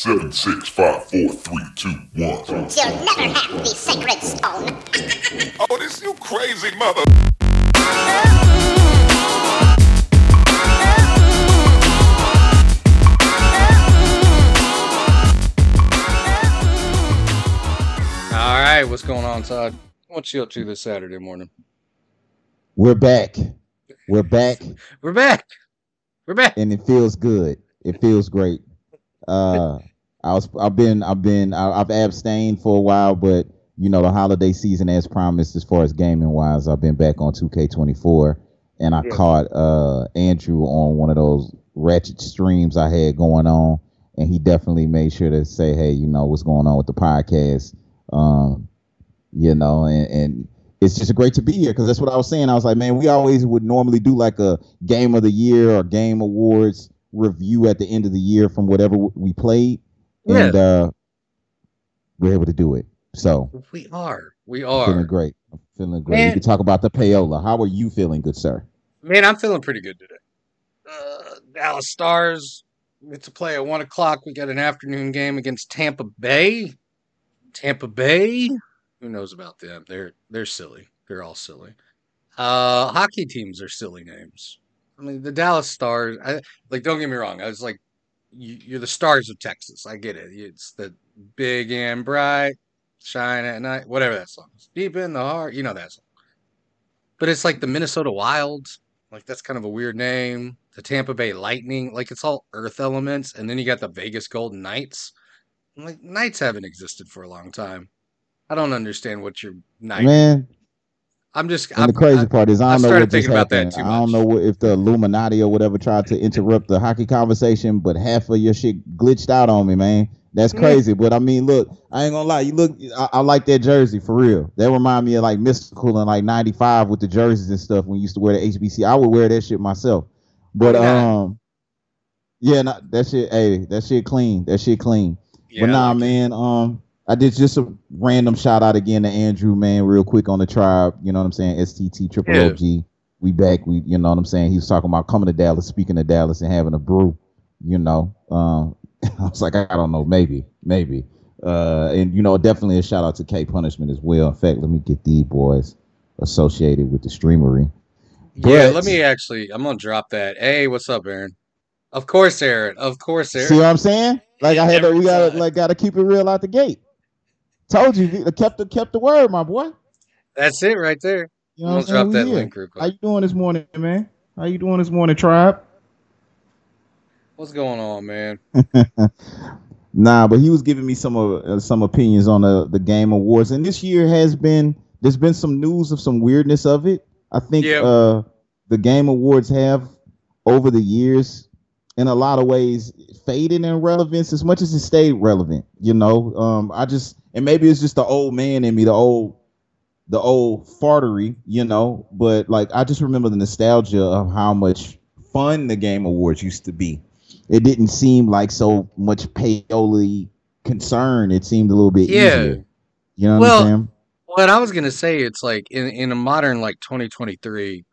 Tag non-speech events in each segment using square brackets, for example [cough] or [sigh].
Seven, six, five, four, three, two, one. You'll never have the sacred stone. Oh, this you crazy mother. All right, what's going on, Todd? What you up to this Saturday morning? We're back. We're back, We're back. We're back. and it feels good. It feels great. Uh, I was, I've been, I've been, I, I've abstained for a while, but you know, the holiday season, as promised, as far as gaming wise, I've been back on 2K24, and I Yeah. caught uh Andrew on one of those ratchet streams I had going on, and he definitely made sure to say, hey, you know, what's going on with the podcast, um, you know, and. and it's just great to be here because that's what I was saying. I was like, man, we always would normally do like a game of the year or game awards review at the end of the year from whatever we played, and uh, we're able to do it. So We are. We I'm feeling great. I'm feeling great. Man. We can talk about the payola. How are you feeling, good sir? Man, I'm feeling pretty good today. Uh, Dallas Stars get to play at one o'clock. We got an afternoon game against Tampa Bay. Tampa Bay. Who knows about them? They're they're silly. They're all silly. Uh, hockey teams are silly names. I mean, the Dallas Stars. I, like, don't get me wrong. I was like, you, you're the Stars of Texas. I get it. It's the big and bright, shine at night. Whatever that song is. Deep in the heart. You know that song. But it's like the Minnesota Wilds. Like that's kind of a weird name. The Tampa Bay Lightning, like it's all Earth elements, and then you got the Vegas Golden Knights. Like Knights haven't existed for a long time. I don't understand what your Knight. Man, I'm just. and I'm, the crazy I- part is I I don't know what just thinking about that happened. too I don't know what, if the Illuminati or whatever tried to interrupt the hockey conversation, but half of your shit glitched out on me, man. That's Yeah. crazy. But I mean, look, I ain't gonna lie. You look, I, I like that jersey for real. That remind me of like mystical in like '95 with the jerseys and stuff when you used to wear the HBC. I would wear that shit myself. But not? um, yeah, nah, that shit. Hey, that shit clean. That shit clean. yeah, but nah, like- man. Um, I did just a random shout out again to Andrew, man, real quick on the tribe. You know what I'm saying? STT triple Yeah. OG. We back. We, you know what I'm saying? He was talking about coming to Dallas, speaking to Dallas, and having a brew. You know, um, [laughs] I was like, I don't know, maybe, maybe. Uh, and you know, definitely a shout out to K Punishment as well. In fact, let me get these boys associated with the streamery. yeah. but- Let me actually. I'm gonna drop that. Hey, what's up, Aaron? Of course, Aaron. Of course, Aaron. See what I'm saying? Like I had to, we gotta like gotta keep it real out the gate. Told you, we- kept the kept the word, my boy. That's it right there. You I'm know gonna what I'm saying? drop that here. link real How you doing this morning, man? How you doing this morning, tribe? What's going on, man? [laughs] Nah, but he was giving me some of uh, some opinions on the the game awards, and this year has been there's been some news of some weirdness of it. I think Yeah. uh the game awards have over the years, in a lot of ways, faded in relevance as much as it stayed relevant. You know, um, I just and maybe it's just the old man in me, the old the old fartery, you know. But like I just remember the nostalgia of how much fun the game awards used to be. It didn't seem like so much payola concern. It seemed a little bit Yeah. easier. You know what Well, I'm saying? What I was gonna say, it's like in in a modern like 2023,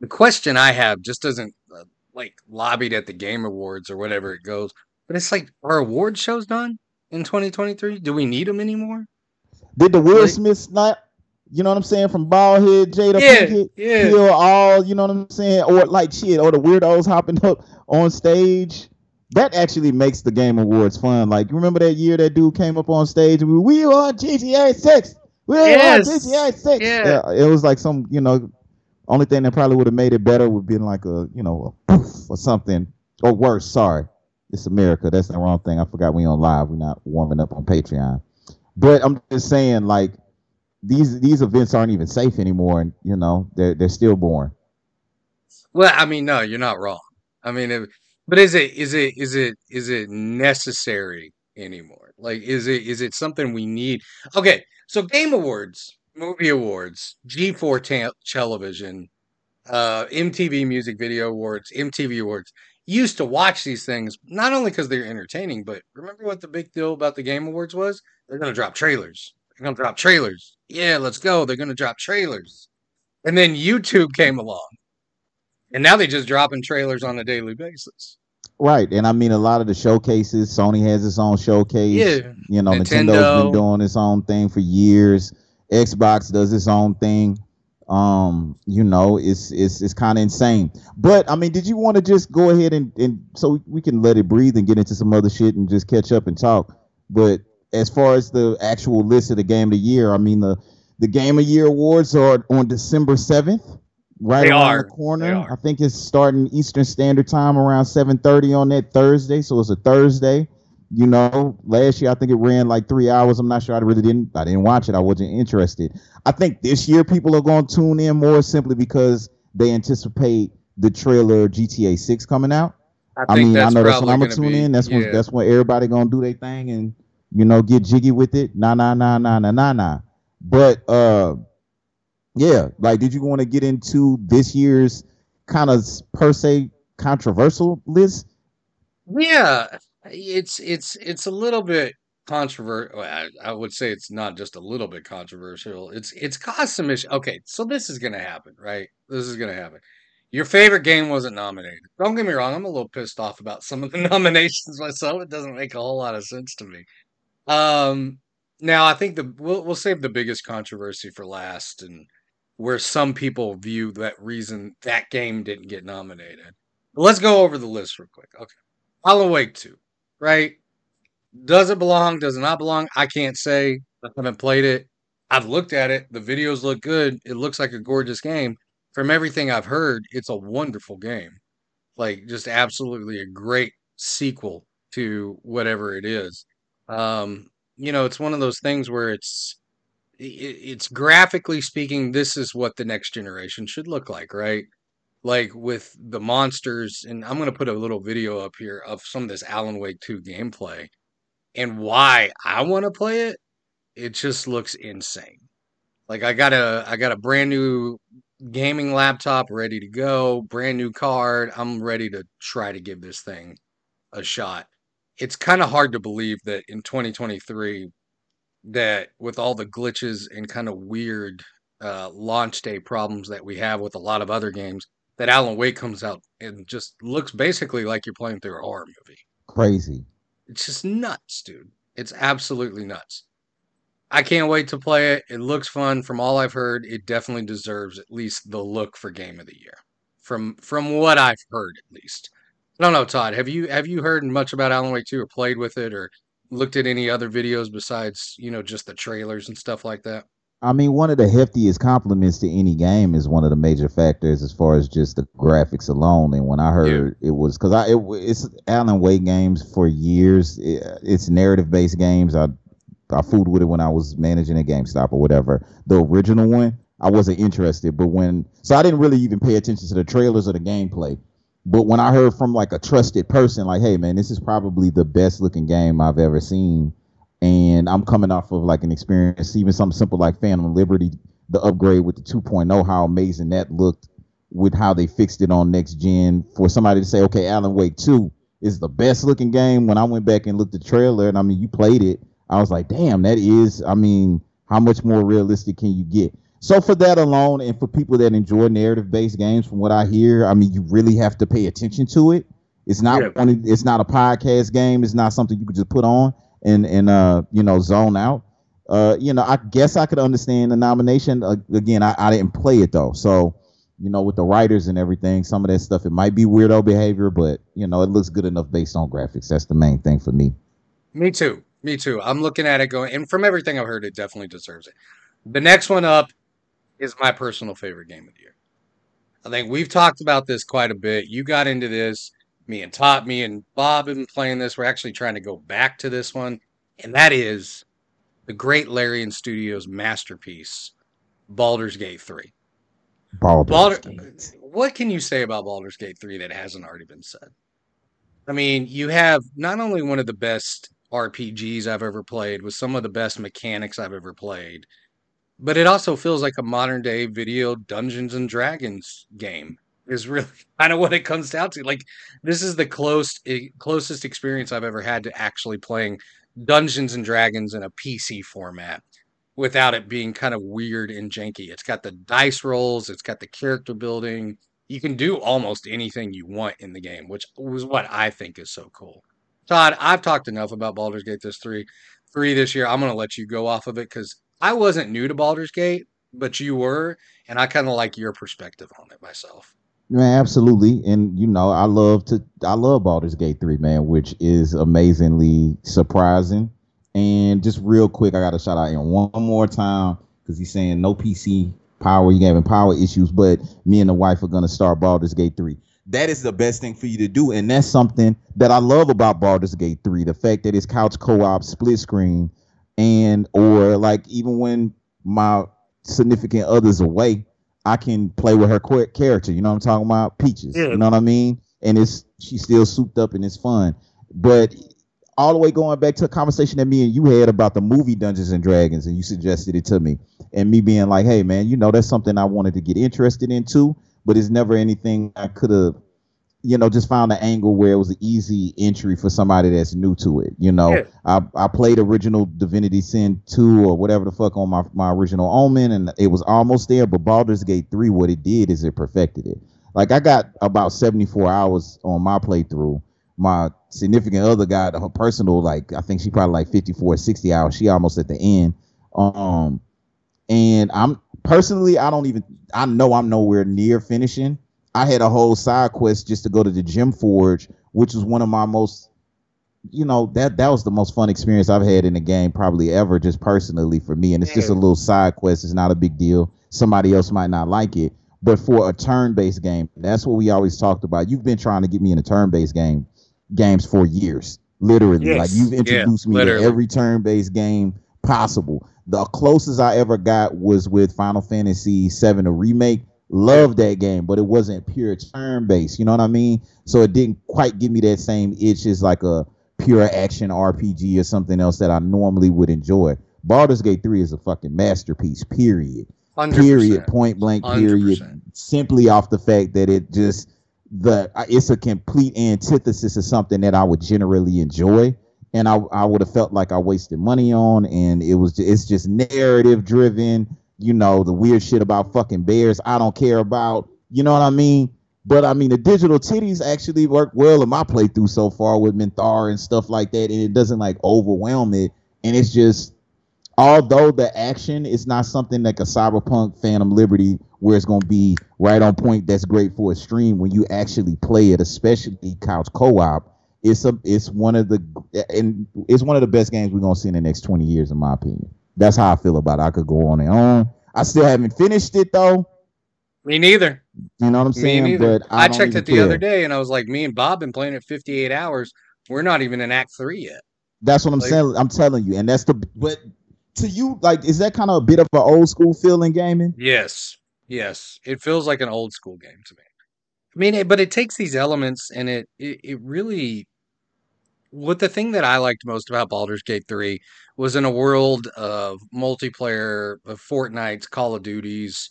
the question I have just doesn't uh, like lobbied at the Game Awards or whatever it goes, but it's like are award shows done in 2023? Do we need them anymore? Did the Will like- Smith snap? You know what I'm saying? From Ball Head, Jada Yeah, Pinkett, yeah. kill all. You know what I'm saying? Or like shit, or the weirdos hopping up on stage. That actually makes the Game Awards fun. Like, you remember that year that dude came up on stage and we, we on GTA Six. We Yes. on GTA Six. Yeah. Uh, it was like some, you know, only thing that probably would have made it better would have been like a, you know, a poof or something, or worse. Sorry, it's America. That's the wrong thing. I forgot we on live. We're not warming up on Patreon. But I'm just saying, like these these events aren't even safe anymore, and you know they're they're still boring. Well, I mean, no, you're not wrong. I mean, but is it is it is it is it necessary anymore? Like, is it is it something we need? Okay, so Game Awards, Movie Awards, G4 ta- Television, uh, MTV Music Video Awards, MTV Awards. Used to watch these things not only because they're entertaining, but remember what the big deal about the Game Awards was? They're gonna drop trailers. They're gonna drop trailers. Yeah, let's go. They're gonna drop trailers. And then YouTube came along. And now they're just dropping trailers on a daily basis. Right, and I mean a lot of the showcases. Sony has its own showcase. Yeah. you know, Nintendo. Nintendo's been doing its own thing for years. Xbox does its own thing. Um, you know, it's it's it's kind of insane. But I mean, did you want to just go ahead and and so we can let it breathe and get into some other shit and just catch up and talk? But as far as the actual list of the game of the year, I mean the the game of year awards are on December seventh, right They around are. the corner. They are. I think it's starting Eastern Standard Time around seven thirty on that Thursday, so it's a Thursday. You know, last year I think it ran like three hours. I'm not sure. I really didn't. I didn't watch it. I wasn't interested. I think this year people are going to tune in more simply because they anticipate the trailer GTA Six coming out. I, I think mean, I know that's when I'm gonna tune be- in. That's when that's when everybody gonna do their thing and you know get jiggy with it. Nah, nah, nah, nah, nah, nah, nah. But uh, yeah, like, did you want to get into this year's kind of per se controversial list? Yeah, it's it's it's a little bit controversial. I, I would say it's not just a little bit controversial. It's it's caused some issue. Okay, so this is gonna happen, right? This is gonna happen. Your favorite game wasn't nominated. Don't get me wrong. I'm a little pissed off about some of the [laughs] nominations myself. It doesn't make a whole lot of sense to me. Um, now I think the we'll we'll save the biggest controversy for last, and where some people view that reason that game didn't get nominated. Let's go over the list real quick. Okay. Alan Wake 2, right? Does it belong? Does it not belong? I can't say. I haven't played it. I've looked at it. The videos look good. It looks like a gorgeous game. From everything I've heard, it's a wonderful game. Like, just absolutely a great sequel to whatever it is. Um, you know, it's one of those things where it's it's graphically speaking, this is what the next generation should look like, right? Like with the monsters and i'm going to put a little video up here of some of this alan wake 2 gameplay and why i want to play it it just looks insane. Like i got a i got a brand new gaming laptop ready to go brand new card i'm ready to try to give this thing a shot. It's kind of hard to believe that in 2023 that with all the glitches and kind of weird uh, launch day problems that we have with a lot of other games that Alan Wake comes out and just looks basically like you're playing through a horror movie. Crazy. It's just nuts, dude. It's absolutely nuts. I can't wait to play it. It looks fun. From all I've heard, it definitely deserves at least the look for game of the year. From from what I've heard, at least. I don't know, Todd. Have you have you heard much about Alan Wake 2 or played with it or looked at any other videos besides, you know, just the trailers and stuff like that? I mean, one of the heftiest compliments to any game is one of the major factors as far as just the graphics alone. And when I heard it was because I it, it's Alan Wake games for years. It, it's narrative based games. I I fooled with it when I was managing at GameStop or whatever. The original one, I wasn't interested. But when so I didn't really even pay attention to the trailers or the gameplay. But when I heard from like a trusted person, like, hey man, this is probably the best looking game I've ever seen and I'm coming off of like an experience, even something simple like Phantom Liberty, the upgrade with the 2.0, how amazing that looked with how they fixed it on next gen. For somebody to say, okay, Alan Wake 2 is the best looking game. When I went back and looked at the trailer, and I mean, you played it, I was like, damn, that is, I mean, how much more realistic can you get? So for that alone, and for people that enjoy narrative based games, from what I hear, I mean, you really have to pay attention to it. It's not Yeah. one. It's not a podcast game. It's not something you could just put on and and uh you know zone out. Uh, you know, I guess I could understand the nomination. Uh, again, I, I didn't play it though, so you know, with the writers and everything, some of that stuff it might be weirdo behavior, but you know, it looks good enough based on graphics. That's the main thing for me. Me too. Me too. I'm looking at it going, and from everything I've heard, it definitely deserves it. The next one up is my personal favorite game of the year. I think we've talked about this quite a bit. You got into this. Me and Todd, me and Bob have been playing this. We're actually trying to go back to this one, and that is the great Larian Studios masterpiece, Baldur's Gate 3. Baldur's Baldur, Gate. what can you say about Baldur's Gate 3 that hasn't already been said? I mean, you have not only one of the best RPGs I've ever played with some of the best mechanics I've ever played, but it also feels like a modern day video Dungeons and Dragons game. Is really [laughs] kind of what it comes down to. Like this is the close eh, closest experience I've ever had to actually playing Dungeons and Dragons in a PC format without it being kind of weird and janky. It's got the dice rolls, it's got the character building, You can do almost anything you want in the game, which was what I think is so cool. Todd, I've talked enough about Baldur's Gate this three three this year. I'm gonna let you go off of it because I wasn't new to Baldur's Gate, but you were, and I kind of like your perspective on it myself. Man, absolutely. And you know, I love to I love Baldur's Gate 3, man, which is amazingly surprising. And just real quick, I gotta shout out Aaron one more time because he's saying no PC power, you're having power issues, but me and the wife are gonna start Baldur's Gate 3. That is the best thing for you to do. And that's something that I love about Baldur's Gate 3. The fact that it's couch co-op, split screen, and or like even when my significant other's away, I can play with her character. You know what I'm talking about? Peaches. Yeah. You know what I mean? And it's she's still souped up and it's fun. But all the way going back to a conversation that me and you had about the movie Dungeons and Dragons, and you suggested it to me, and me being like, "Hey, man, you know that's something I wanted to get interested into, but it's never anything I could have, you know, just found an angle where it was an easy entry for somebody that's new to it. You know, Yeah. I I played original Divinity Sin two or whatever the fuck on my my original Omen, and it was almost there. But Baldur's Gate three, what it did is it perfected it. Like I got about seventy four hours on my playthrough. My significant other got her personal like I think she probably like 54, 60 hours. She almost at the end. Um, and I'm personally I don't even I know I'm nowhere near finishing. I had a whole side quest just to go to the Grymforge, which was one of my most you know that that was the most fun experience I've had in the game probably ever, just personally for me. And it's just a little side quest. It's not a big deal. Somebody else might not like it, but for a turn-based game, that's what we always talked about. You've been trying to get me in a turn-based game games for years, literally. Yes. Like you've Yeah, introduced me literally. to every turn-based game possible. The closest I ever got was with Final Fantasy VII, a remake. Loved that game, but it wasn't pure turn-based. You know what I mean? So it didn't quite give me that same itch as like a pure action RPG or something else that I normally would enjoy. Baldur's Gate 3 is a fucking masterpiece, period. 100%. Period. Point blank, period. 100%. Simply off the fact that it just the it's a complete antithesis of something that I would generally enjoy. And I, I would have felt like I wasted money on, and it was it's just narrative driven. You know the weird shit about fucking bears. I don't care about. You know what I mean? But I mean, the digital titties actually work well in my playthrough so far with Minthar and stuff like that, and it doesn't like overwhelm it. And it's just, although the action is not something like a Cyberpunk Phantom Liberty, where it's gonna be right on point. That's great for a stream when you actually play it, especially couch co-op. It's a, it's one of the, and it's one of the best games we're gonna see in the next twenty years, in my opinion. That's how I feel about it. I could go on and on. I still haven't finished it though. Me neither. You know what I'm Me saying? neither. But I, I, checked it the care. other day and I was like, me and Bob been playing it 58 hours. We're not even in Act Three yet. That's what I'm Like- saying. I'm telling you, and that's the. But to you, like, is that kind of a bit of an old school feel in gaming? Yes, yes. It feels like an old school game to me. I mean, it, but it takes these elements and it, it it really. What the thing that I liked most about Baldur's Gate 3 was in a world of multiplayer, of Fortnite's, Call of Duties,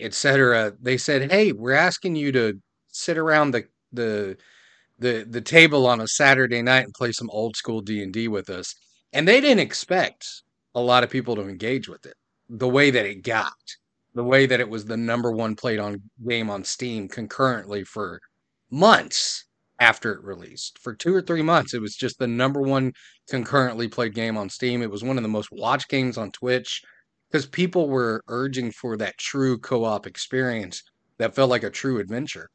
etc. They said, "Hey, we're asking you to sit around the the the the table on a Saturday night and play some old school D&D with us." And they didn't expect a lot of people to engage with it the way that it got the way that it was the number one played on game on Steam concurrently for months after it released. For two or three months, it was just the number one concurrently played game on Steam. It was one of the most watched games on Twitch because people were urging for that true co op experience that felt like a true adventure.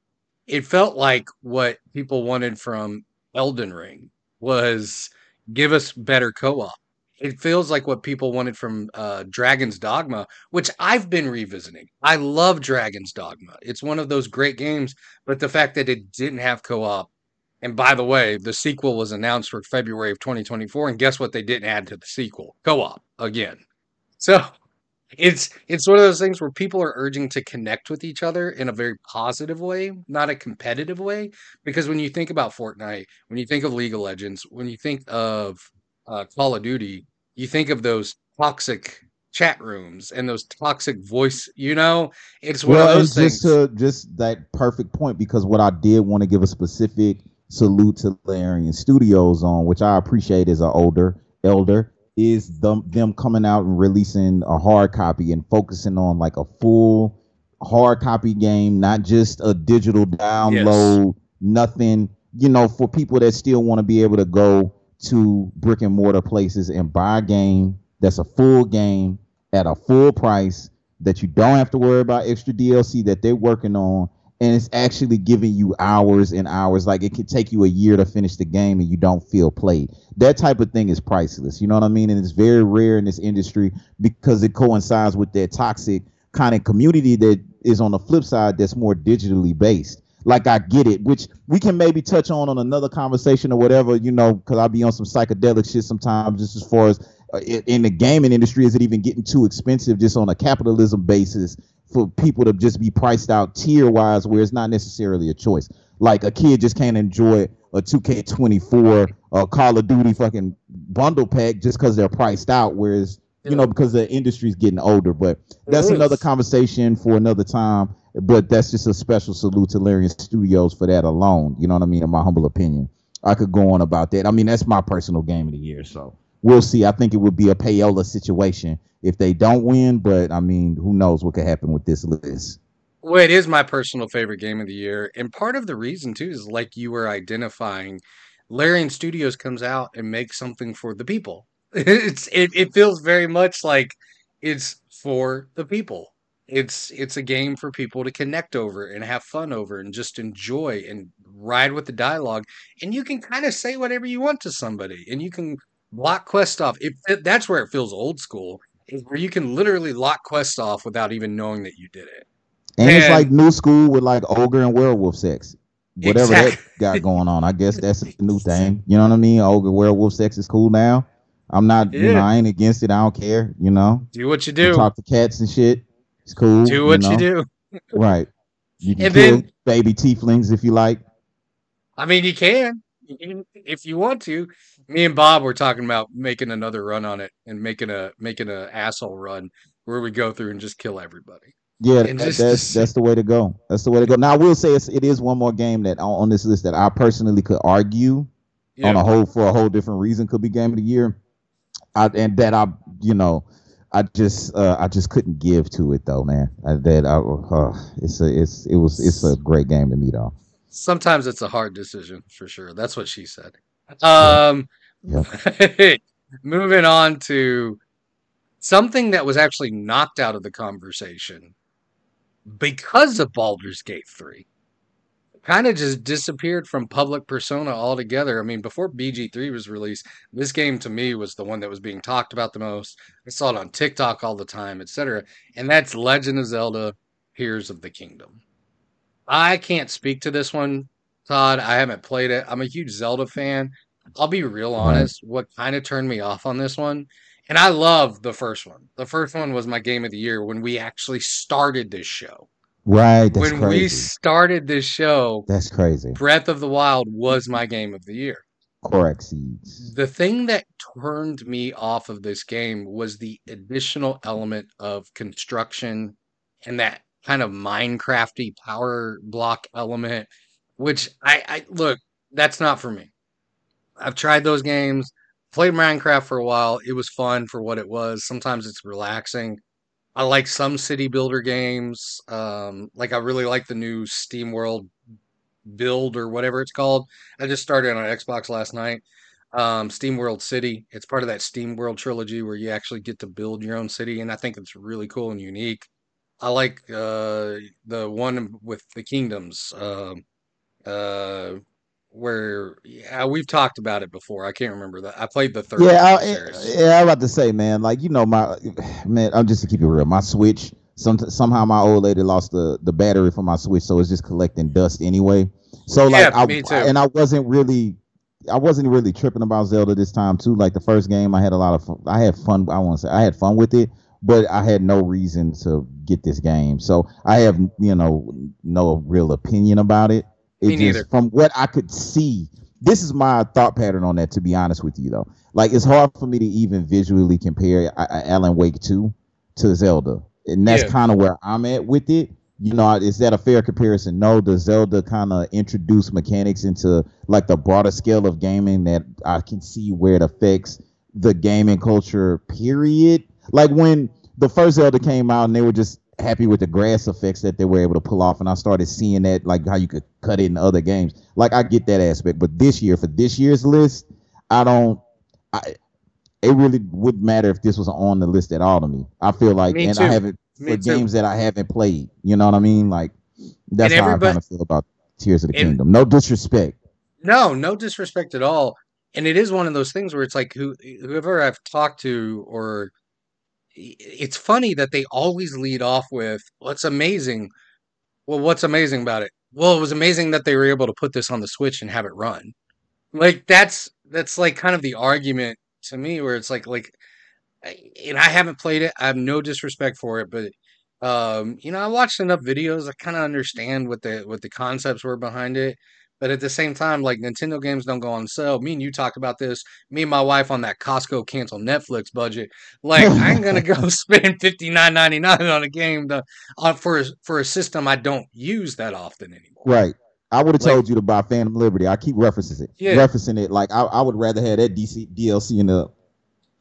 It felt like what people wanted from Elden Ring was give us better co op. It feels like what people wanted from uh, Dragon's Dogma, which I've been revisiting. I love Dragon's Dogma. It's one of those great games, but the fact that it didn't have co-op, and by the way, the sequel was announced for February of 2024, and guess what? They didn't add to the sequel co-op again. So it's it's one of those things where people are urging to connect with each other in a very positive way, not a competitive way. Because when you think about Fortnite, when you think of League of Legends, when you think of uh, Call of Duty, you think of those toxic chat rooms and those toxic voice. You know, it's one well, of those things. just to, just that perfect point because what I did want to give a specific salute to Larian Studios on, which I appreciate as an older elder, is them them coming out and releasing a hard copy and focusing on like a full hard copy game, not just a digital download, yes. nothing, you know, for people that still want to be able to go to brick and mortar places and buy a game that's a full game at a full price that you don't have to worry about extra DLC that they're working on and it's actually giving you hours and hours. Like it could take you a year to finish the game and you don't feel played. That type of thing is priceless you know what i mean? And it's very rare in this industry because it coincides with that toxic kind of community that is on the flip side that's more digitally based like i get it which we can maybe touch on on another conversation or whatever you know because i'll be on some psychedelic shit sometimes just as far as uh, in the gaming industry is it even getting too expensive just on a capitalism basis for people to just be priced out tier wise where it's not necessarily a choice. Like a kid just can't enjoy a 2K24 or Call of Duty fucking bundle pack just because they're priced out. Whereas, you know, because the industry's getting older. But that's another conversation for another time. But that's just a special salute to Larian Studios for that alone. You know what I mean? In my humble opinion. I could go on about that. I mean, that's my personal game of the year. So we'll see. I think it would be a payola situation if they don't win. But I mean, who knows what could happen with this list? Well, it is my personal favorite game of the year, and part of the reason too is like you were identifying. Larian Studios comes out and makes something for the people. It's it, it feels very much like it's for the people. It's it's a game for people to connect over and have fun over and just enjoy and ride with the dialogue. And you can kind of say whatever you want to somebody, and you can block quest off. If that's where it feels old school is where you can literally lock quest off without even knowing that you did it. And, and it's like new school with like ogre and werewolf sex. Whatever exactly. that got going on. I guess that's a new [laughs] thing. You know what I mean? Ogre werewolf sex is cool now. I'm not, yeah. you know, I ain't against it. I don't care, you know. Do what you do. You talk to cats and shit. It's cool. Do what you, know? you do. right. You can and kill then, baby tieflings if you like. I mean, you can if you want to. Me and Bob were talking about making another run on it and making a making a asshole run where we go through and just kill everybody. Yeah, that, just, that's [laughs] that's the way to go. That's the way to go. Now I will say it's, it is one more game that on, on this list that I personally could argue yeah. on a whole for a whole different reason could be game of the year. I, and that I you know I just uh, I just couldn't give to it though, man. I, that I, uh, it's a it's it was it's a great game to me though. Sometimes it's a hard decision for sure. That's what she said. Um, yeah. [laughs] moving on to something that was actually knocked out of the conversation because of Baldur's Gate 3. Kind of just disappeared from public persona altogether. I mean, before BG3 was released, this game to me was the one that was being talked about the most. I saw it on TikTok all the time, etc. And that's Legend of Zelda Tears of the Kingdom. I can't speak to this one, Todd. I haven't played it. I'm a huge Zelda fan. I'll be real honest. What kind of turned me off on this one, and I love the first one. The first one was my game of the year when we actually started this show. Right. when crazy. we started this show, that's crazy. Breath of the Wild was my game of the year. Correct. Seeds. The thing that turned me off of this game was the additional element of construction and that kind of Minecrafty power block element, which I, I look, that's not for me. I've tried those games, played Minecraft for a while. It was fun for what it was. Sometimes it's relaxing. I like some city builder games. Um, like I really like the new SteamWorld build or whatever it's called. I just started on Xbox last night. Um, SteamWorld City. It's part of that SteamWorld trilogy where you actually get to build your own city, and I think it's really cool and unique. I like uh, the one with the kingdoms. Uh, uh, where yeah, we've talked about it before. I can't remember that. I played the third. Yeah, I, eh, yeah. I'm about to say, man. Like you know, my man. I'm just to keep it real. My Switch. Some somehow my old lady lost the the battery for my Switch, so it's just collecting dust anyway. So like, yeah, I, me too. and I wasn't really. I wasn't really tripping about Zelda this time too. Like the first game, I had a lot of fun. I had fun. I want to say I had fun with it, but I had no reason to get this game. So I have you know no real opinion about it. It Me just neither. from what I could see, this is my thought pattern on that. To be honest with you, though, like it's hard for me to even visually compare uh, uh, Alan Wake two to Zelda, and that's yeah. kind of where I'm at with it. You know, is that a fair comparison? No. Does Zelda kind of introduce mechanics into like the broader scale of gaming that I can see where it affects the gaming culture? Period. Like when the first Zelda came out and they were just happy with the grass effects that they were able to pull off, and I started seeing that like how you could cut it in other games. Like I get that aspect, but this year for this year's list, I don't. I it really wouldn't matter if this was on the list at all to me. I feel like, Me and too. I haven't Me for too. games that I haven't played. You know what I mean? Like that's how I kind of feel about Tears of the and- Kingdom. No disrespect. No, no disrespect at all. And it is one of those things where it's like who whoever I've talked to or it's funny that they always lead off with what's amazing. Well, what's amazing about it? Well, it was amazing that they were able to put this on the Switch and have it run. Like that's that's like kind of the argument to me where it's like like and I haven't played it. I have no disrespect for it, but um, you know, I watched enough videos. I kind of understand what the what the concepts were behind it. But at the same time, like Nintendo games don't go on sale. Me and you talked about this. Me and my wife on that Costco cancel Netflix budget. Like I ain't gonna go [laughs] spend fifty nine ninety nine on a game to, on for a, for a system I don't use that often anymore. Right. I would have Like- told you to buy Phantom Liberty. I keep referencing it. Yeah. Referencing it. Like I, I would rather have that DC DLC in the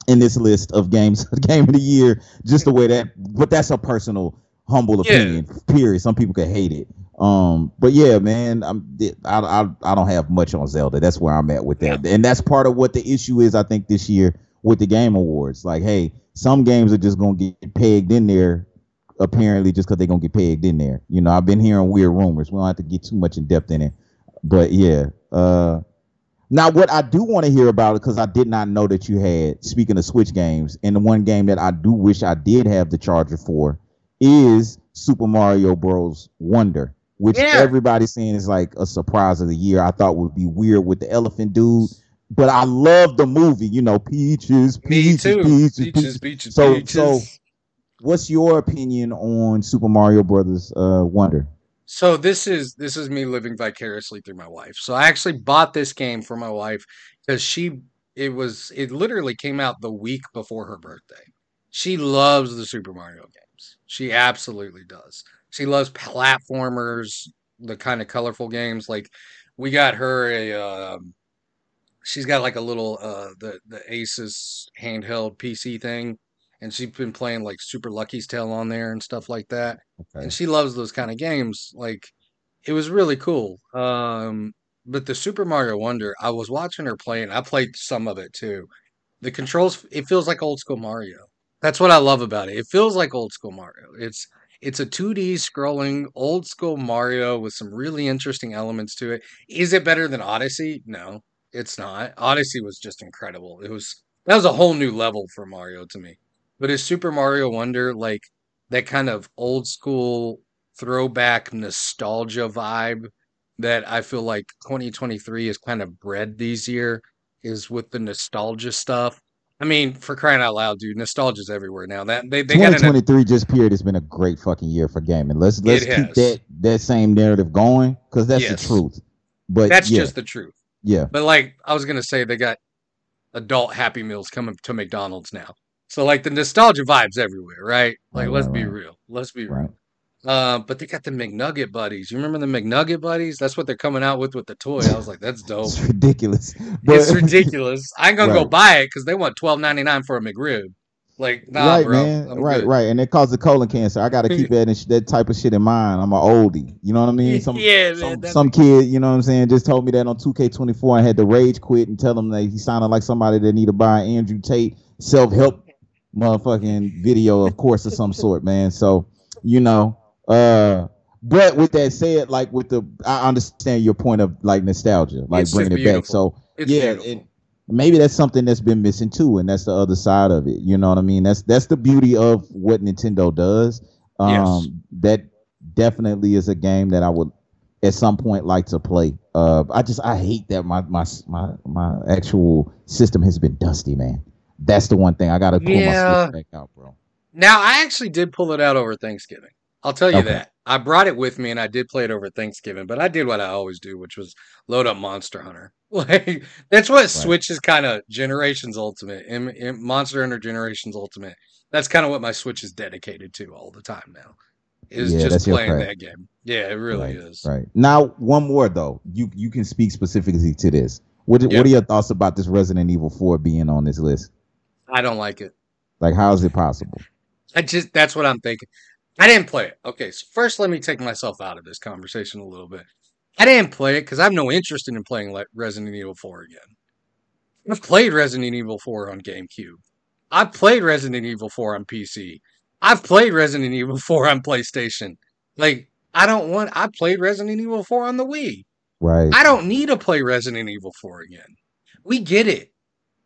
in this list of games [laughs] game of the year, just the way that but that's a personal humble Yeah. opinion. Period. Some people could hate it. Um, but yeah, man, I'm I, I I don't have much on Zelda. That's where I'm at with that. And that's part of what the issue is, I think, this year with the game awards. Like, hey, some games are just gonna get pegged in there apparently just because they're gonna get pegged in there. You know, I've been hearing weird rumors. We don't have to get too much in depth in it. But yeah. Uh now what I do want to hear about it, because I did not know that you had, speaking of Switch games, and the one game that I do wish I did have the charger for is Super Mario Bros. Wonder, which Yeah. everybody's saying is like a surprise of the year. I thought would be weird with the elephant dude. But I love the movie, you know, peaches, Me peaches, too. peaches, Peaches, peaches. peaches, So- peaches. so- What's your opinion on Super Mario Brothers uh, Wonder? So this is this is me living vicariously through my wife. So I actually bought this game for my wife because she it was it literally came out the week before her birthday. She loves the Super Mario games. She absolutely does. She loves platformers, the kind of colorful games. Like we got her a um she's got like a little uh the the Asus handheld PC thing and she's been playing like Super Lucky's Tale on there and stuff like that Okay. and she loves those kind of games. Like it was really cool. Um, but the Super Mario Wonder, I was watching her play, and I played some of it too. The controls, it feels like old school Mario. That's what I love about it. It feels like old school Mario. It's it's a 2D scrolling old school Mario with some really interesting elements to it. Is it better than Odyssey? No, it's not. Odyssey was just incredible. It was that was a whole new level for Mario to me. But is Super Mario Wonder like that kind of old school throwback nostalgia vibe that I feel like 2023 is kind of bred these year is with the nostalgia stuff. I mean, for crying out loud, dude, nostalgia's everywhere now. That they, they got an 2023 just period has been a great fucking year for gaming. Let's let's keep has. that that same narrative going because that's Yes. the truth. But that's yeah, just the truth. yeah, But like I was gonna say, they got adult Happy Meals coming to McDonald's now. So like the nostalgia vibes everywhere, right? Like Right, let's right, be right. real. Let's be real. Right. Uh, but they got the McNugget buddies. You remember the McNugget buddies? That's what they're coming out with with the toy. I was like, that's [laughs] dope. It's ridiculous. it's ridiculous. I ain't gonna go buy it because they want twelve ninety nine for a McRib. Like, nah, right, bro. man. I'm right, good. right, and it causes colon cancer. I got to keep [laughs] that and sh- that type of shit in mind. I'm an oldie. You know what I mean? [laughs] Some yeah, man. some, some kid, you know what I'm saying, just told me that on 2K24 I had to rage quit and tell him that he sounded like somebody that need to buy an Andrew Tate self help motherfucking video, of course, of some sort, man. So, you know, uh, but with that said, like with the, I understand your point of like nostalgia, like It's bringing it back. So, it's yeah, it, maybe that's something that's been missing too, and that's the other side of it. You know what I mean? That's that's the beauty of what Nintendo does. Um, Yes. that definitely is a game that I would at some point like to play. Uh, I just I hate that my my my my actual system has been dusty, man. That's the one thing I got to pull Yeah. my Switch back out, bro. Now, I actually did pull it out over Thanksgiving. I'll tell you Okay. that. I brought it with me and I did play it over Thanksgiving, but I did what I always do, which was load up Monster Hunter. [laughs] Like that's what Switch is kind of Generations Ultimate, Monster Hunter Generations Ultimate. That's kind of what my Switch is dedicated to all the time now. Is Yeah, just playing that game. Yeah, it really right, is. Right now, one more though. You you can speak specifically to this. What Yep. what are your thoughts about this Resident Evil Four being on this list? I don't like it. Like, how is it possible? I just that's what I'm thinking. I didn't play it. Okay, so first let me take myself out of this conversation a little bit. I didn't play it because I have no interest in playing Resident Evil 4 again. I've played Resident Evil 4 on GameCube. I've played Resident Evil 4 on PC. I've played Resident Evil [laughs] 4 on PlayStation. Like, I don't want I played Resident Evil 4 on the Wii. Right. I don't need to play Resident Evil 4 again. We get it.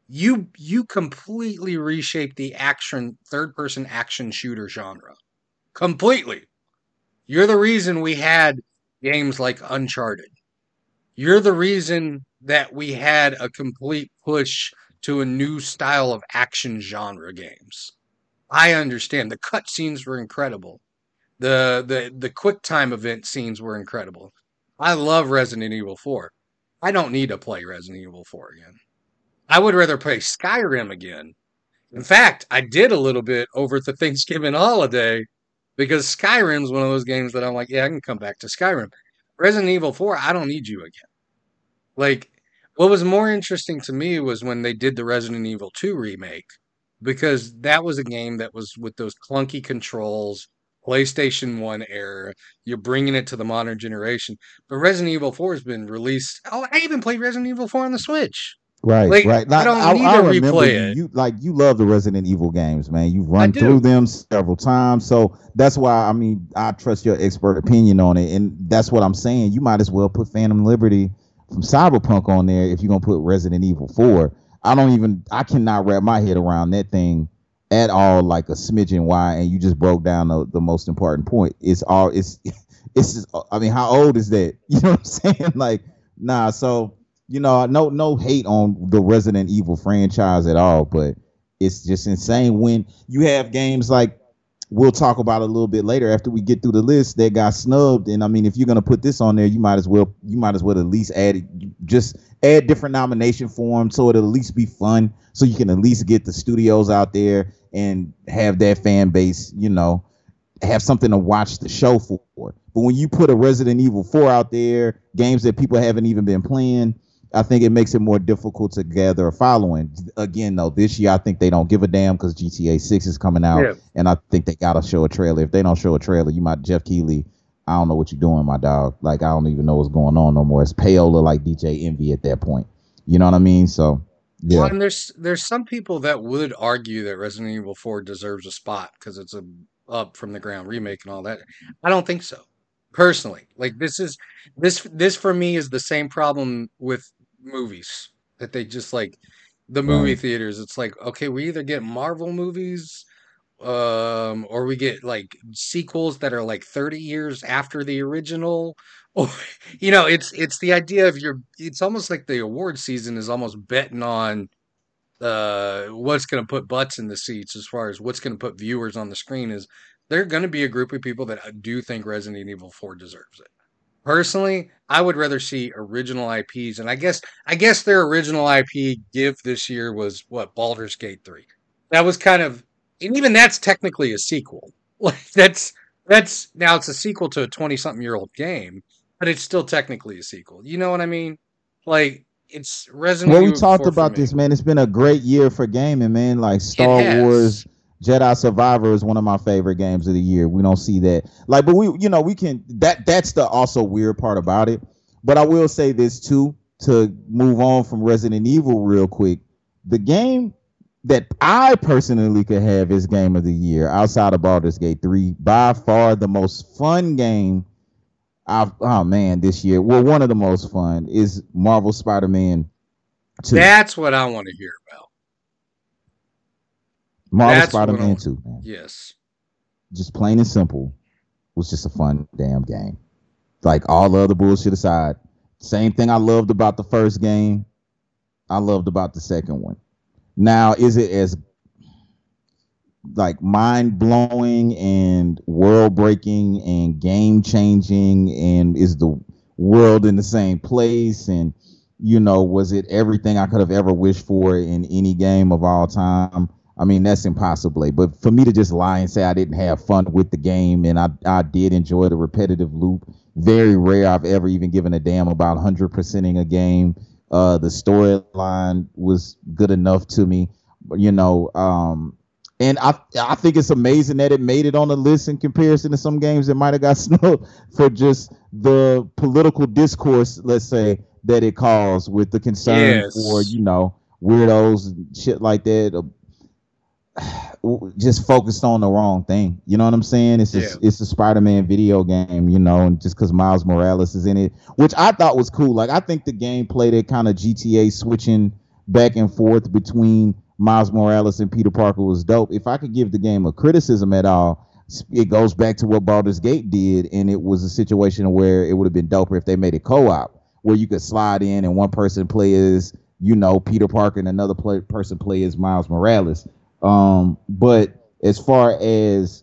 You you completely reshaped the action third person action shooter genre. Completely. You're the reason we had games like Uncharted. You're the reason that we had a complete push to a new style of action genre games. I understand the cutscenes were incredible. The the the quick time event scenes were incredible. I love Resident Evil 4. I don't need to play Resident Evil 4 again. I would rather play Skyrim again. In fact, I did a little bit over the Thanksgiving holiday because Skyrim's one of those games that I'm like, yeah, I can come back to Skyrim. Resident Evil 4, I don't need you again. Like, what was more interesting to me was when they did the Resident Evil 2 remake, because that was a game that was with those clunky controls, PlayStation 1 era. You're bringing it to the modern generation. But Resident Evil 4 has been released. Oh, I even played Resident Evil 4 on the Switch. Right, Like, right. I don't need to remember replay you, it. you like you love the Resident Evil games, man. You've run through them several times, so that's why I mean I trust your expert opinion on it, and that's what I'm saying. You might as well put Phantom Liberty from Cyberpunk on there if you're gonna put Resident Evil Four. I don't even I cannot wrap my head around that thing at all, like a smidgen. Why? And you just broke down the, the most important point. It's all it's [laughs] it's. Just, I mean, how old is that? [laughs] You know what I'm saying? Like, nah. So you know, no no hate on the Resident Evil franchise at all, but it's just insane when you have games like we'll talk about a little bit later after we get through the list that got snubbed. And I mean, if you're gonna put this on there, you might as well you might as well at least add it, just add different nomination forms so it'll at least be fun, so you can at least get the studios out there and have that fan base, you know, have something to watch the show for. But when you put a Resident Evil 4 out there, games that people haven't even been playing, I think it makes it more difficult to gather a following. Again, though, this year I think they don't give a damn because GTA 6 is coming out, Yeah. and I think they gotta show a trailer. If they don't show a trailer, you might Geoff Keighley. I don't know what you're doing, my dog. Like I don't even know what's going on no more. It's payola like DJ Envy at that point. You know what I mean? So yeah, Well, and there's there's some people that would argue that Resident Evil 4 deserves a spot because it's a up from the ground remake and all that. I don't think so. Personally, like this is this this for me is the same problem with movies that they just like the movie Right. theaters. It's like okay, we either get Marvel movies um or we get like sequels that are like 30 years after the original [laughs] or you know it's it's the idea of your it's almost like the award season is almost betting on uh what's going to put butts in the seats as far as what's going to put viewers on the screen is there are going to be a group of people that uh, do think Resident Evil 4 deserves it. Personally, I would rather see original IPs and I guess I guess their original IP give this year was what Baldur's Gate 3. That was kind of and even that's technically a sequel. [laughs] Like that's that's now it's a sequel to a 20 something year old game, but it's still technically a sequel. You know what I mean? Like it's Resident well, we talked about this, man. It's been a great year for gaming, man. Like Star. Wars Jedi Survivor is one of my favorite games of the year. We don't see that. Like, but we, you know, we can that that's the also weird part about it. But I will say this too, to move on from Resident Evil real quick. The game that I personally could have as game of the year outside of Baldur's Gate 3, by far the most fun game I've oh man, this year. Well, one of the most fun is Marvel Spider-Man 2. That's what I want to hear about. Marvel that's what I Spider-Man want. 2, man. Yes. Just plain and simple was just a fun damn game. Like all the other bullshit aside, same thing I loved about the first game, I loved about the second one. Now, is it as like mind blowing and world breaking and game changing and is the world in the same place and you know was it everything I could have ever wished for in any game of all time? I mean that's impossible. But for me to just lie and say I didn't have fun with the game and I I did enjoy the repetitive loop. Very rare I've ever even given a damn about hundred percenting a game. Uh, the storyline was good enough to me. You know, um, And I I think it's amazing that it made it on the list in comparison to some games that might have got [laughs] snubbed for just the political discourse, let's say, that it caused with the concern Yes. for, you know, weirdos and shit like that. [sighs] Just focused on the wrong thing. You know what I'm saying? It's a, Yeah. it's a Spider-Man video game, you know, and just because Miles Morales is in it, which I thought was cool. Like I think the gameplay that kind of GTA switching back and forth between Miles Morales and Peter Parker was dope. If I could give the game a criticism at all, it goes back to what Baldur's Gate did, and it was a situation where it would have been doper if they made it co-op, where you could slide in and one person plays, you know Peter Parker and another play, person plays Miles Morales. Um, but as far as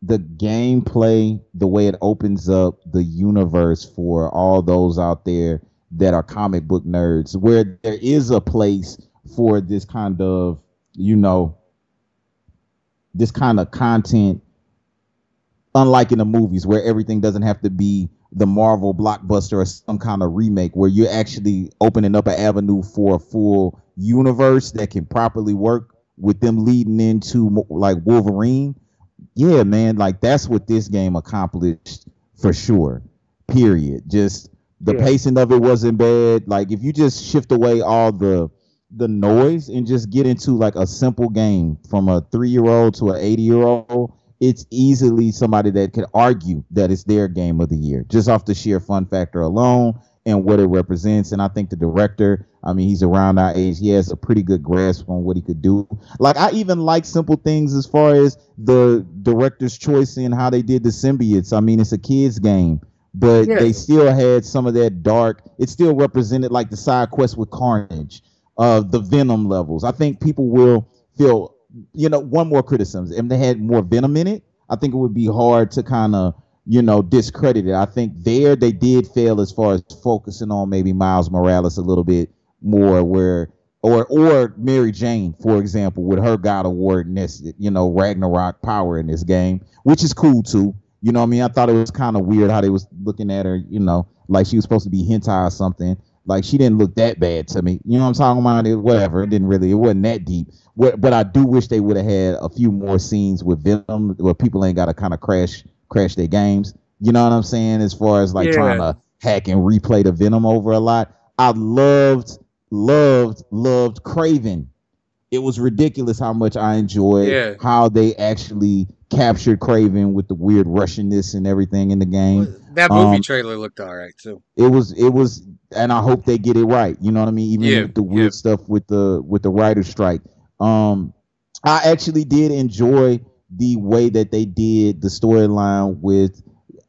the gameplay, the way it opens up the universe for all those out there that are comic book nerds, where there is a place for this kind of, you know, this kind of content, unlike in the movies where everything doesn't have to be the Marvel blockbuster or some kind of remake, where you're actually opening up an avenue for a full universe that can properly work with them leading into like Wolverine. Yeah, man, like that's what this game accomplished for sure. Period. Just the Yeah. pacing of it wasn't bad. Like if you just shift away all the the noise and just get into like a simple game from a three year old to an 80 year old, it's easily somebody that could argue that it's their game of the year just off the sheer fun factor alone and what it represents. And I think the director, I mean, he's around our age. He has a pretty good grasp on what he could do. Like I even like simple things as far as the director's choice in how they did the symbiotes. I mean, it's a kids game. But Yeah. they still had some of that dark. It still represented like the side quest with Carnage uh, the venom levels. I think people will feel, you know, one more criticism. If they had more venom in it, I think it would be hard to kind of, you know, discredited. I think there they did fail as far as focusing on maybe Miles Morales a little bit more, where or or Mary Jane, for example, with her God of War ness, you know, Ragnarok power in this game, which is cool too. You know I mean? I thought it was kind of weird how they was looking at her, you know, like she was supposed to be hentai or something. Like she didn't look that bad to me. You know what I'm talking about? It, whatever. It didn't really. It wasn't that deep. What, but I do wish they would have had a few more scenes with Venom, where people ain't got to kind of crash crash their games. You know what I'm saying? As far as like Yeah. trying to hack and replay the Venom over a lot. I loved, loved, loved Kraven. It was ridiculous how much I enjoyed Yeah. how they actually captured Kraven with the weird Russianness and everything in the game That movie Um, trailer looked all right too. it was it was and i hope they get it right you know what i mean even Yeah, with the weird yeah. stuff with the with the writer strike um i actually did enjoy the way that they did the storyline with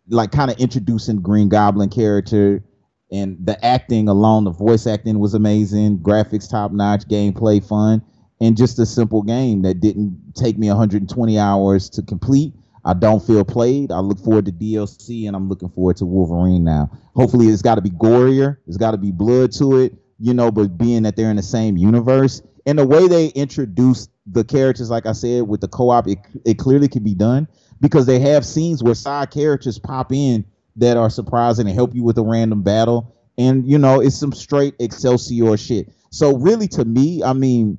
like kind of introducing green goblin character and the acting alone the voice acting was amazing graphics top notch gameplay fun and just a simple game that didn't take me 120 hours to complete I don't feel played. I look forward to DLC and I'm looking forward to Wolverine now. Hopefully, it's got to be gorier. It's got to be blood to it, you know. But being that they're in the same universe and the way they introduce the characters, like I said, with the co-op, it, it clearly can be done because they have scenes where side characters pop in that are surprising and help you with a random battle. And you know, it's some straight Excelsior shit. So really, to me, I mean,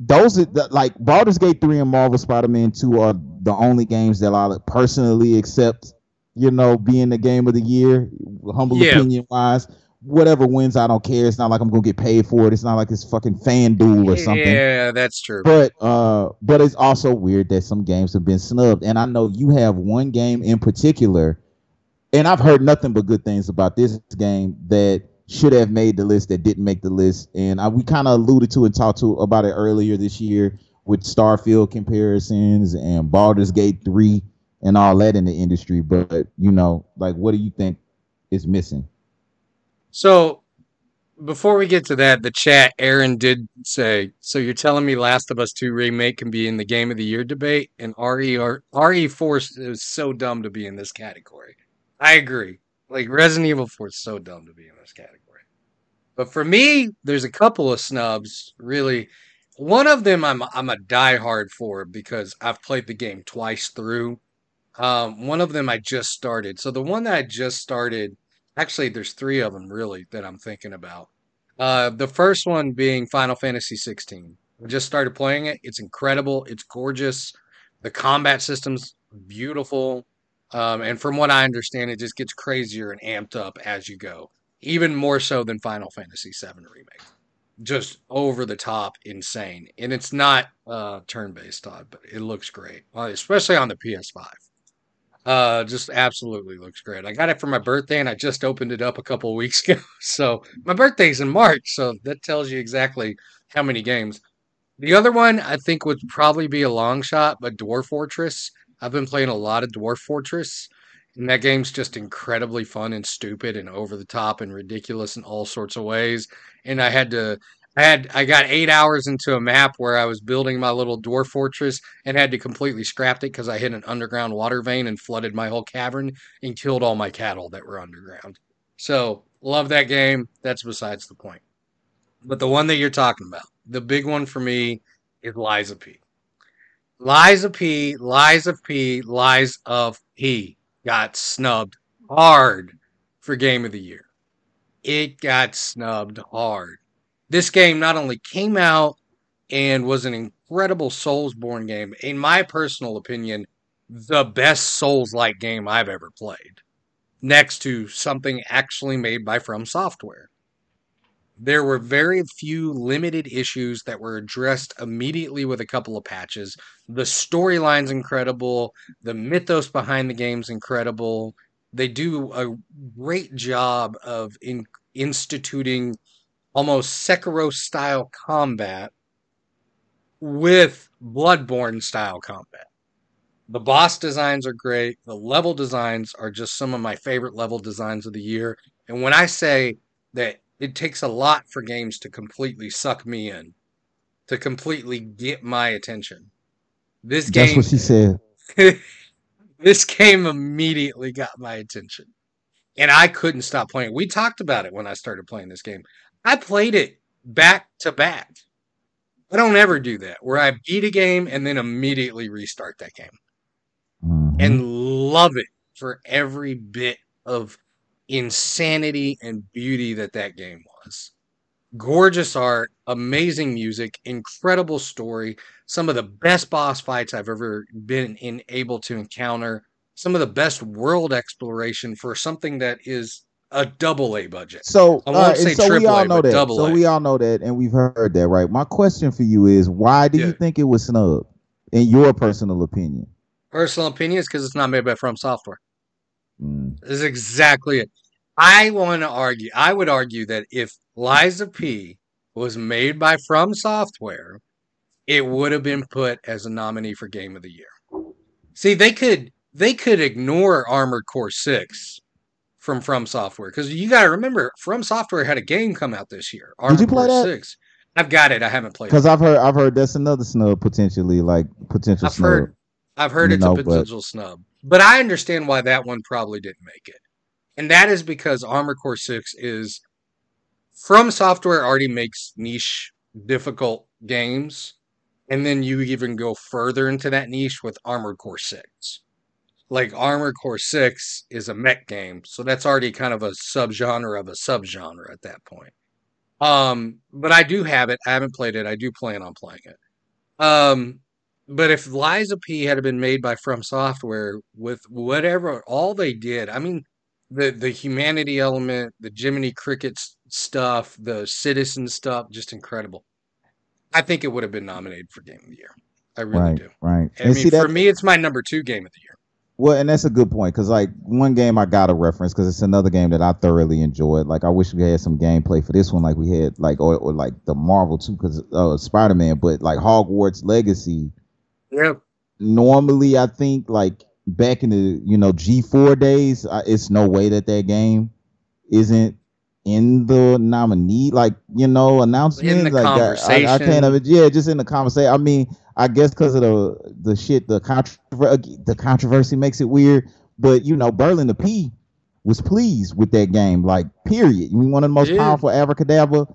those are the, like Baldur's Gate 3 and Marvel Spider-Man 2 are the only games that I personally accept, you know, being the game of the year, humble Yeah. opinion wise. Whatever wins, I don't care. It's not like I'm gonna get paid for it. It's not like it's fucking fan duel or something. Yeah, that's true. But uh but it's also weird that some games have been snubbed. And I know you have one game in particular, and I've heard nothing but good things about this game that should have made the list that didn't make the list. And I, we kind of alluded to and talked to about it earlier this year with Starfield comparisons and Baldur's Gate 3 and all that in the industry. But you know, like what do you think is missing? So before we get to that, the chat, Aaron did say, so you're telling me Last of Us 2 remake can be in the game of the year debate and RE or RE4 is so dumb to be in this category. I agree. Like Resident Evil 4 is so dumb to be in this category. But for me, there's a couple of snubs, really. One of them I'm I'm a diehard for because I've played the game twice through. Um, one of them I just started. So the one that I just started Actually, there's three of them really that I'm thinking about. Uh, the first one being Final Fantasy 16 I just started playing it. It's incredible. It's gorgeous. The combat system's beautiful. Um, and from what I understand, it just gets crazier and amped up as you go, even more so than Final Fantasy VII Remake. Just over the top, insane. And it's not uh, turn based, Todd, but it looks great, uh, especially on the PS5. Uh, just absolutely looks great. I got it for my birthday, and I just opened it up a couple weeks [laughs] ago. So my birthday's in March, so that tells you exactly how many games. The other one I think would probably be a long shot, but Dwarf Fortress. I've been playing a lot of Dwarf Fortress, and that game's just incredibly fun and stupid and over the top and ridiculous in all sorts of ways. And I had to I had I got eight hours into a map where I was building my little dwarf fortress and had to completely scrap it because I hit an underground water vein and flooded my whole cavern and killed all my cattle that were underground. So love that game. That's besides the point. But the one that you're talking about, the big one for me is Liza P. Liza P, Lies of P, Lies of P got snubbed hard for Game of the Year. It got snubbed hard this game not only came out and was an incredible Soulsborne game, in my personal opinion, the best Souls like game I've ever played, next to something actually made by From Software. There were very few limited issues that were addressed immediately with a couple of patches. The storyline's incredible, the mythos behind the game's incredible. They do a great job of in, instituting almost Sekiro style combat with Bloodborne style combat. The boss designs are great. The level designs are just some of my favorite level designs of the year. And when I say that it takes a lot for games to completely suck me in, to completely get my attention, this game. That's what she said. [laughs] this game immediately got my attention. And I couldn't stop playing. We talked about it when I started playing this game. I played it back to back. I don't ever do that where I beat a game and then immediately restart that game Mhm. and love it for every bit of insanity and beauty that that game was. Gorgeous art, amazing music, incredible story, some of the best boss fights I've ever been in able to encounter, some of the best world exploration for something that is a double A budget. So, I won't uh, say so we all know that. So A. we all know that, and we've heard that, right? My question for you is, why do Yeah. you think it was snubbed, in your personal opinion? Personal opinions because it's not made by From Software. Mm. This is exactly it. I want to argue. I would argue that if Liza P was made by From Software, it would have been put as a nominee for Game of the Year. See, they could they could ignore Armored Core Six from From Software because you got to remember From Software had a game come out this year. Armored you play Core that? Six. I've got it. I haven't played it. Because I've heard, I've heard that's another snub potentially, like potential I've snub. heard I've heard You it's know, a but- potential snub. But I understand why that one probably didn't make it. And that is because Armored Core 6 is from software already makes niche difficult games. And then you even go further into that niche with Armored Core 6. Like Armored Core 6 is a mech game, so that's already kind of a subgenre of a subgenre at that point. Um, but I do have it. I haven't played it. I do plan on playing it. Um, but if Liza P had been made by From Software with whatever all they did, I mean, the the humanity element, the Jiminy Crickets stuff, the citizen stuff, just incredible. I think it would have been nominated for Game of the Year. I really right, do. right. I and mean, see for me, it's my number two game of the year. Well, and that's a good point because like one game I got to reference because it's another game that I thoroughly enjoyed. Like I wish we had some gameplay for this one, like we had like or, or like the Marvel too, because uh, Spider Man, but like Hogwarts Legacy. Yeah, normally I think like back in the you know G4 days, I, it's no way that that game isn't in the nominee like you know announcement like I- I, I, can't it yeah just in the conversation I mean I guess because of the the shit the controversy the controversy makes it weird but you know Berlin the P was pleased with that game like period we one of the most Yeah. powerful abracadabra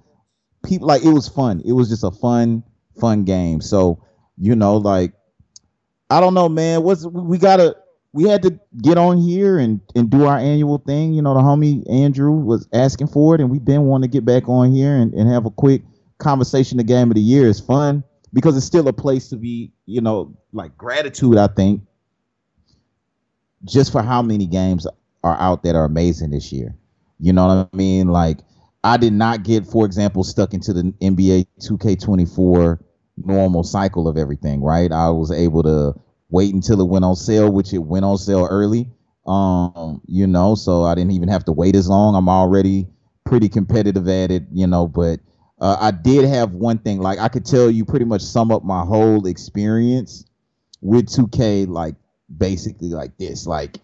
people like it was fun it was just a fun fun game so you know like I don't know, man. What's we gotta we had to get on here and and do our annual thing. You know, the homie Andrew was asking for it, and we've been wanting to get back on here and, and have a quick conversation. The game of the year is fun. Because it's still a place to be, you know, like gratitude. I think just for how many games are out that are amazing this year. You know what I mean? Like I did not get, for example, stuck into the NBA 2K24 normal cycle of everything. Right? I was able to wait until it went on sale, which it went on sale early. Um, you know, so I didn't even have to wait as long. I'm already pretty competitive at it, you know, but uh, I did have one thing, like I could tell you pretty much sum up my whole experience with 2K, like basically like this, like,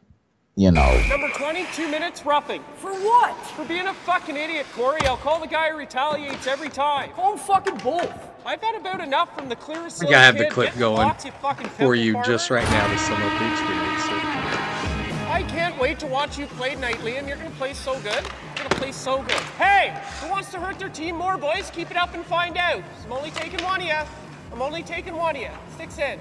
you know, Number 20, two minutes roughing. For what? For being a fucking idiot, Corey. I'll call the guy who retaliates every time. Call him fucking both. I've had about enough from the clearest I little have the clip going blocked, you for you farmer. just right now to sum up the experience. I can't wait to watch you play nightly, and You're gonna play so good. Play so good. Hey, who wants to hurt their team more, boys? Keep it up and find out. I'm only taking one of you. I'm only taking one of you. Six in.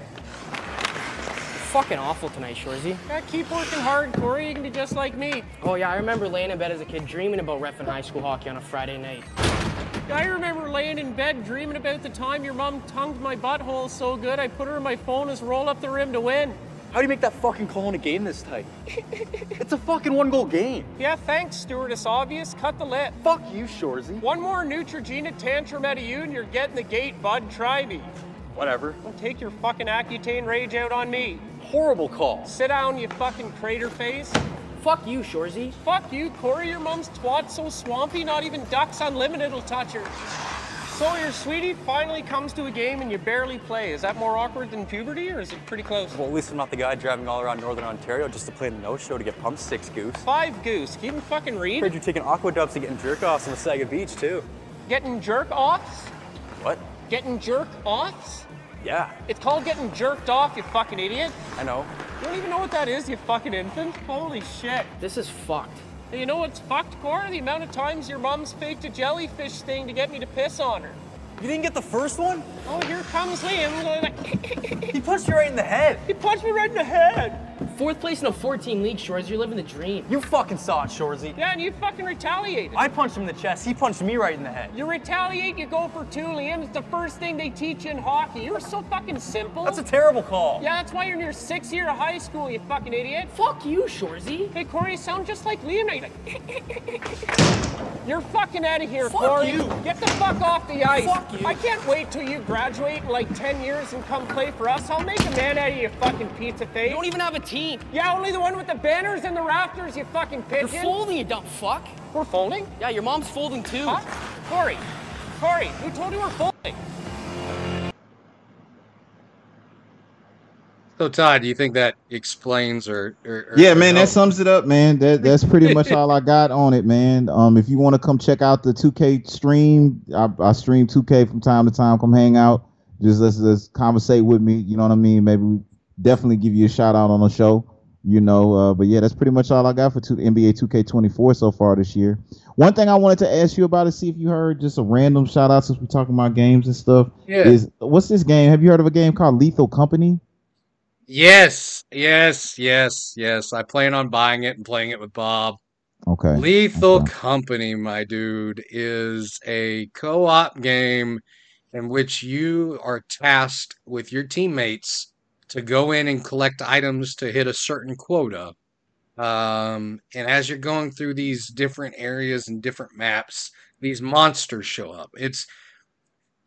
Fucking awful tonight, Shoresy. Yeah, keep working hard, Corey. You can be just like me. Oh yeah, I remember laying in bed as a kid dreaming about refing high school hockey on a Friday night. I remember laying in bed dreaming about the time your mom tongued my butthole so good I put her in my phone as roll up the rim to win. How do you make that fucking call in a game this tight? [laughs] it's a fucking one goal game. Yeah, thanks, stewardess obvious. Cut the lip. Fuck you, Shoresy. One more Neutrogena tantrum out of you and you're getting the gate, bud. Try me. Whatever. Don't take your fucking Accutane rage out on me. Horrible call. Sit down, you fucking crater face. Fuck you, Shoresy. Fuck you, Corey. Your mom's twat so swampy, not even Ducks Unlimited will touch her. So your sweetie finally comes to a game and you barely play. Is that more awkward than puberty, or is it pretty close? Well, at least I'm not the guy driving all around Northern Ontario just to play the no show to get pumped six goose. Five goose. Can you even fucking Heard you're taking aqua dubs and getting jerk offs on the Saga Beach too. Getting jerk offs? What? Getting jerk offs? Yeah, It's called getting jerked off, you fucking idiot. I know. You don't even know what that is, you fucking infant. Holy shit. This is fucked. Hey, You know what's fucked, Cora? The amount of times your mom's faked a jellyfish thing to get me to piss on her. You didn't get the first one? Oh, here comes Liam. [laughs] He punched you right in the head. he punched me right in the head. Fourth place in a 14 league, Shoresy. You're living the dream. You fucking saw it, Shoresy. Yeah, and you fucking retaliated. I punched him in the chest. He punched me right in the head. You retaliate, you go for two, Liam. It's the first thing they teach you in hockey. You're so fucking simple. That's a terrible call. yeah, that's why you're in your sixth year of high school, you fucking idiot. Fuck you, Shoresy. Hey, Corey, you sound just like Liam. Now You're like, [laughs] You're fucking out of here, Fuck Corey. you. Get the fuck off the ice. Fuck you. I can't wait till you graduate in like 10 years and come play for us. I'll make a man out of you, fucking pizza face. You don't even have a team. yeah, only the one with the banners and the rafters, you fucking You're folding, you dumb fuck. We're folding? Yeah, your mom's folding too. Huh? Corey, Corey, who told you we're folding? So Todd, do you think that explains or, or, or Yeah, or man, that sums it up, man. That that's pretty much [laughs] all I got on it, man. Um, if you want to come check out the 2K stream, I, I stream 2K from time to time. Come hang out, just let's let's conversate with me. You know what I mean? Maybe we definitely give you a shout out on the show. You know, uh, but yeah, that's pretty much all I got for two, NBA 2K24 so far this year. One thing I wanted to ask you about is see if you heard just a random shout out since we're talking about games and stuff. Yeah. Is what's this game? Have you heard of a game called Lethal Company? Yes, yes, yes, yes. I plan on buying it and playing it with Bob. Okay. Lethal Okay. Company, my dude, is a co-op game in which you are tasked with your teammates to go in and collect items to hit a certain quota. Um, and as you're going through these different areas and different maps, these monsters show up. It's,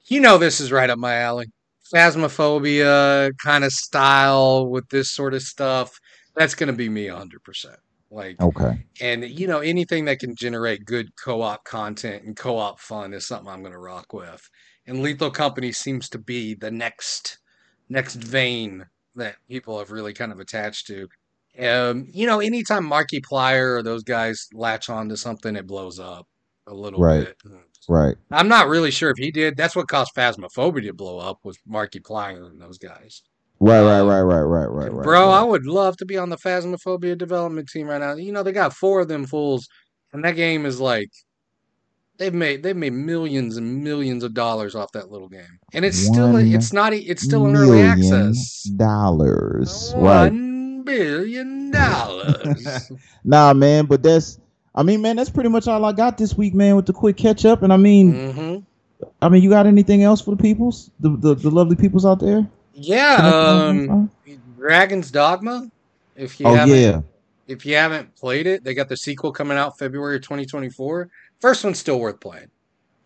you know, this is right up my alley. Phasmophobia kind of style with this sort of stuff. That's going to be me 100%. Like, Okay. and you know, anything that can generate good co-op content and co-op fun is something I'm going to rock with. And Lethal Company seems to be the next next vein that people have really kind of attached to. Um, you know, anytime Markiplier or those guys latch on to something, it blows up a little Right. bit. Right. I'm not really sure if he did. That's what caused Phasmophobia to blow up was Markiplier and those guys. Right, right, right, right, right, right, right. Bro, right. I would love to be on the Phasmophobia development team right now. You know, they got four of them fools, and that game is like they've made they've made millions and millions of dollars off that little game. And it's still it's not it's still an early access. Dollars. Right. One billion dollars. [laughs] Nah, man, but that's I mean, man, that's pretty much all I got this week, man, with the quick catch up. And I mean, hmm I mean, you got anything else for the peoples, the the, the lovely peoples out there? Yeah, um, Dragon's Dogma. If you oh haven't, yeah, if you haven't played it, they got the sequel coming out February 2024. First one's still worth playing.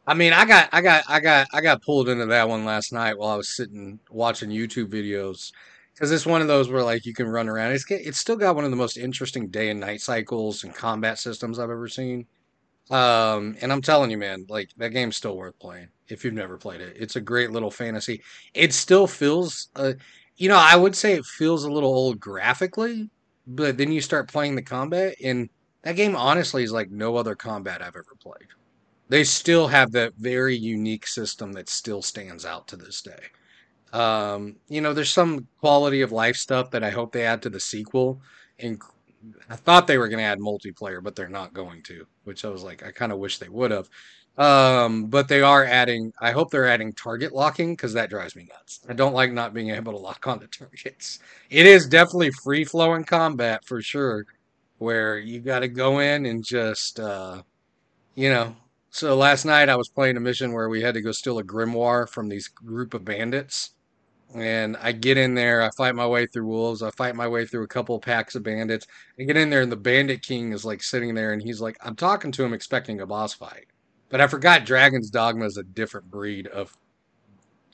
I mean, I got, I got, I got, I got pulled into that one last night while I was sitting watching YouTube videos because it's one of those where like you can run around. It's it's still got one of the most interesting day and night cycles and combat systems I've ever seen. Um, and I'm telling you, man, like that game's still worth playing if you've never played it. It's a great little fantasy. It still feels, uh, you know, I would say it feels a little old graphically, but then you start playing the combat, and that game honestly is like no other combat I've ever played. They still have that very unique system that still stands out to this day. Um, you know, there's some quality of life stuff that I hope they add to the sequel, and I thought they were going to add multiplayer, but they're not going to, which I was like, I kind of wish they would have. Um, but they are adding, I hope they're adding target locking because that drives me nuts. I don't like not being able to lock onto targets. It is definitely free flowing combat for sure, where you got to go in and just, uh, you know. So last night I was playing a mission where we had to go steal a grimoire from these group of bandits and I get in there, I fight my way through wolves, I fight my way through a couple packs of bandits. I get in there, and the bandit king is like sitting there, and he's like, I'm talking to him expecting a boss fight. But I forgot Dragon's Dogma is a different breed of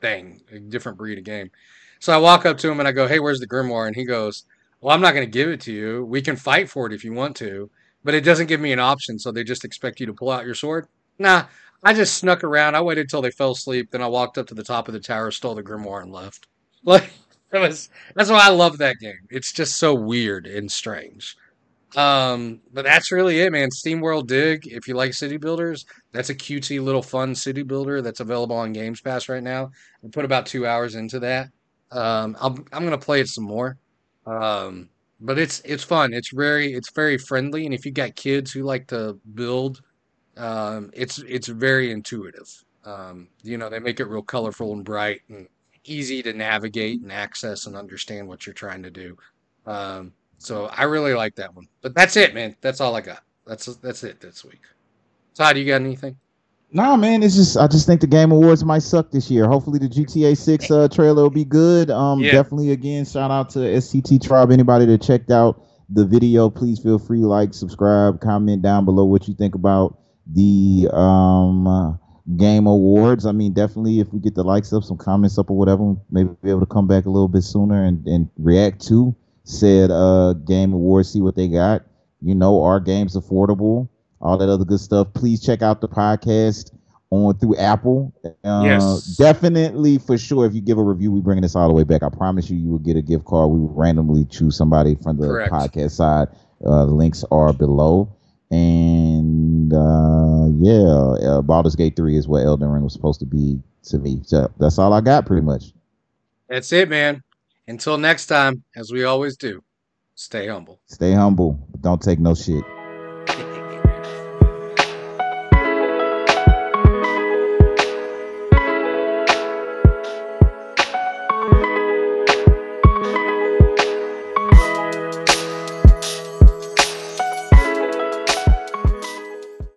thing, a different breed of game. So I walk up to him and I go, Hey, where's the Grimoire? And he goes, Well, I'm not going to give it to you. We can fight for it if you want to, but it doesn't give me an option. So they just expect you to pull out your sword. Nah, I just snuck around. I waited till they fell asleep. Then I walked up to the top of the tower, stole the grimoire, and left. [laughs] Like that was that's why I love that game. It's just so weird and strange. Um, but that's really it, man. SteamWorld Dig. If you like city builders, that's a cutesy little fun city builder that's available on Games Pass right now. I put about two hours into that. Um, I'm I'm gonna play it some more. Um, but it's it's fun. It's very it's very friendly, and if you got kids who like to build um, it's it's very intuitive. Um, you know, they make it real colorful and bright and easy to navigate and access and understand what you're trying to do. Um, so I really like that one. But that's it, man. That's all I got. That's that's it this week. Todd, you got anything? Nah, man. It's just I just think the Game Awards might suck this year. Hopefully, the GTA Six uh, trailer will be good. Um, Yeah. definitely again, shout out to STT Tribe. Anybody that checked out the video, please feel free like, subscribe, comment down below what you think about the um uh, Game Awards. I mean, definitely if we get the likes up, some comments up or whatever, maybe be able to come back a little bit sooner and, and react to said uh Game Awards, see what they got. You know, our game's affordable, all that other good stuff. Please check out the podcast on through Apple. Uh, Yes. Definitely for sure. If you give a review, we bringing this all the way back. I promise you, you will get a gift card. We will randomly choose somebody from the Correct. podcast side. Uh, links are below. And uh, yeah, uh, Baldur's Gate 3 is what Elden Ring was supposed to be to me. So that's all I got pretty much. That's it, man. Until next time, as we always do, stay humble. Stay humble, don't take no shit.